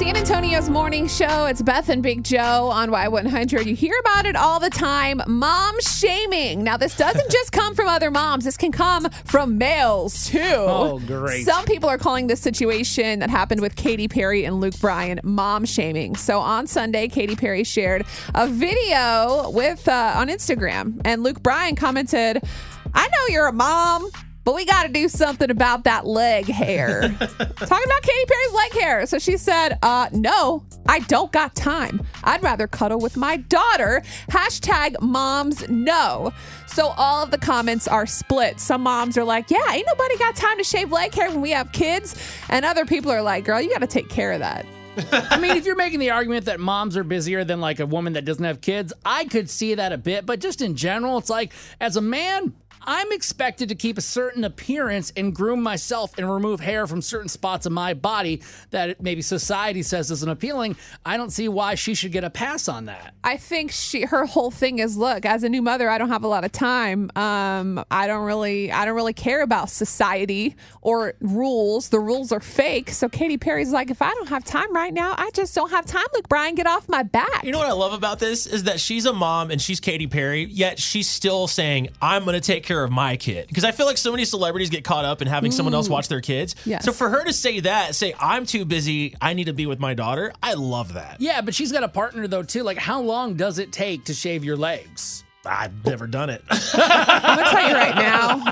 San Antonio's morning show. It's Beth and Big Joe on Y100. You hear about it all the time mom shaming. Now, this doesn't just come from other moms, this can come from males too. Oh, great. Some people are calling this situation that happened with Katy Perry and Luke Bryan mom shaming. So on Sunday, Katy Perry shared a video with uh, on Instagram, and Luke Bryan commented, I know you're a mom. But we got to do something about that leg hair. Talking about Katy Perry's leg hair. So she said, uh, no, I don't got time. I'd rather cuddle with my daughter. Hashtag moms no. So all of the comments are split. Some moms are like, yeah, ain't nobody got time to shave leg hair when we have kids. And other people are like, girl, you got to take care of that. I mean, if you're making the argument that moms are busier than like a woman that doesn't have kids, I could see that a bit. But just in general, it's like, as a man, I'm expected to keep a certain appearance and groom myself and remove hair from certain spots of my body that maybe society says isn't appealing. I don't see why she should get a pass on that. I think she her whole thing is look, as a new mother, I don't have a lot of time. Um, I don't really I don't really care about society or rules. The rules are fake. So Katy Perry's like, if I don't have time right now, I just don't have time. Look, Bryan, get off my back. You know what I love about this is that she's a mom and she's Katy Perry, yet she's still saying, I'm going to take care of my kid. Because I feel like so many celebrities get caught up in having someone else mm. watch their kids. Yes. So for her to say that, say, I'm too busy, I need to be with my daughter, I love that. Yeah, but she's got a partner though too. Like, how long does it take to shave your legs? I've never done it. I'm gonna tell you right now.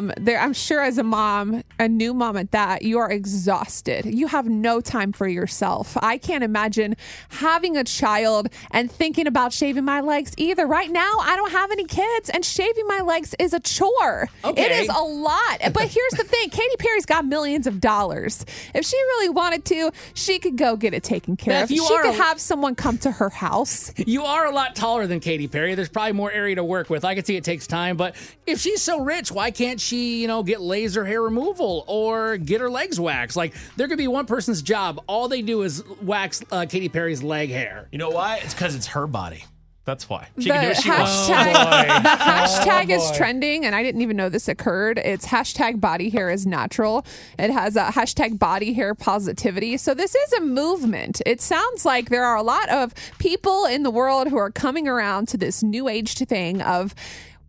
Um, there, I'm sure as a mom, a new mom at that, you are exhausted. You have no time for yourself. I can't imagine having a child and thinking about shaving my legs either. Right now, I don't have any kids, and shaving my legs is a chore. It Okay. is a lot. But here's the thing: Katy Perry's got millions of dollars. If she really wanted to, she could go get it taken care of. you She could a- have someone come to her house. You are a lot taller than Katy Perry. There's probably more area to work with. I can see it takes time, but if she's so rich, why can't she, you know, get laser hair removal or get her legs waxed? Like there could be one person's job. All they do is wax uh, Katy Perry's leg hair. You know why? It's because it's her body. That's why. She the can do what she wants. hashtag, the hashtag is trending, and I didn't even know this occurred. It's hashtag body hair is natural. It has a hashtag body hair positivity. So this is a movement. It sounds like there are a lot of people in the world who are coming around to this new age thing of.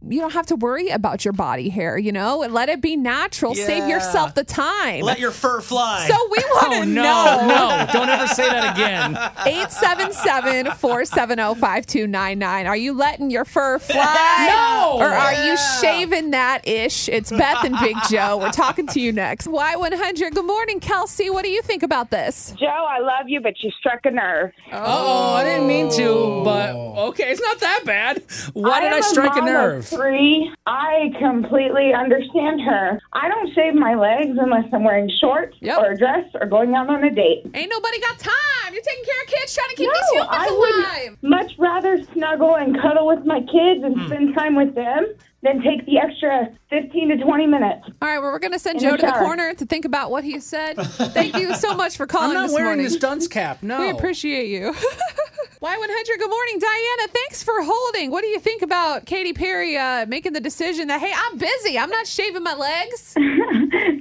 You don't have to worry about your body hair, you know? Let it be natural. Save yourself the time. Let your fur fly. so we want to Oh no, know. no! Don't ever say that again. 877 470 5299. Are you letting your fur fly? No! Or are you shaving that ish? It's Beth and Big Joe. We're talking to you next. Y100. Good morning, Kelsey. What do you think about this? Joe, I love you, but you struck a nerve. Oh, I didn't mean to, but oh. okay, it's not that bad. Why did I strike a mom of nerve? Three. I completely understand her. I don't shave my legs unless I'm wearing shorts Yep. or a dress or going out on a date. Ain't nobody got time. You're taking care of kids, trying to keep No, these humans I alive. would much rather snuggle and cuddle with my kids and hmm. spend time with them than take the extra 15 to 20 minutes. All right, well, we're going to send In the Joe to the corner to think about what he said. Thank you so much for calling I'm not this wearing morning. this dunce cap. No. We appreciate you. Y100, good morning, Diana. Thanks for holding. What do you think about Katy Perry uh, making the decision that, hey, I'm busy. I'm not shaving my legs?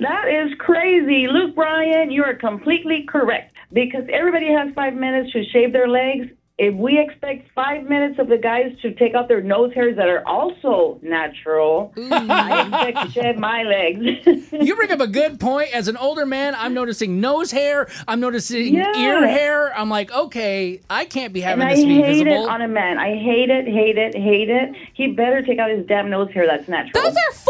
That is crazy. Luke Bryan, you are completely correct because everybody has five minutes to shave their legs. If we expect five minutes of the guys to take out their nose hairs that are also natural, I expect to shave my legs. You bring up a good point. As an older man, I'm noticing nose hair. I'm noticing Yeah. ear hair. I'm like, okay, I can't be having and I this be hate visible. it on a man. I hate it, hate it, hate it. He better take out his damn nose hair that's natural. Those are four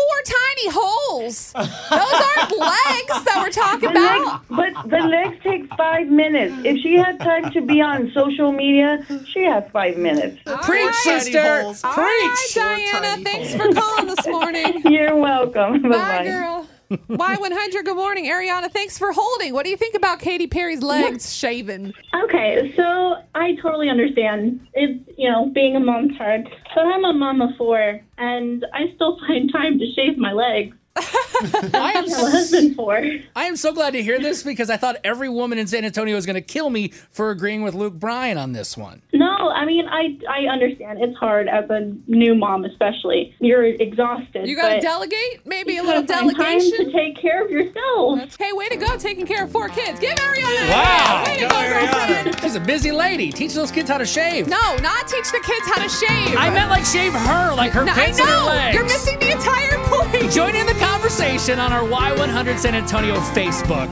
tiny holes. Those aren't legs that we're talking The legs, about. but the legs take five minutes. If she had time to be on social media, she has five minutes. Preach, right. sister. holes. Preach. right, Diana. Thanks holes. for calling this morning. You're welcome. Bye, Bye-bye. girl. Y100, good morning. Ariana, thanks for holding. What do you think about Katy Perry's legs shaven? Okay, so I totally understand. It's, you know, being a mom's hard. But I'm a mom of four, and I still find time to shave my legs. I am, husband for. I am so glad to hear this because I thought every woman in San Antonio was going to kill me for agreeing with Luke Bryan on this one. No, I mean I I understand. It's hard as a new mom, especially. You're exhausted. You got to delegate? Maybe a little gotta find Time to take care of yourself. Hey, way to go taking care of four kids. Give Ariana a Wow. Way to Go, go, Ariana. She's a busy lady. Teach those kids how to shave. No, not teach the kids how to shave. I meant like shave her, like her No, I pits and her legs. You're missing the entire point. Join in the conversation on our Y100 San Antonio Facebook.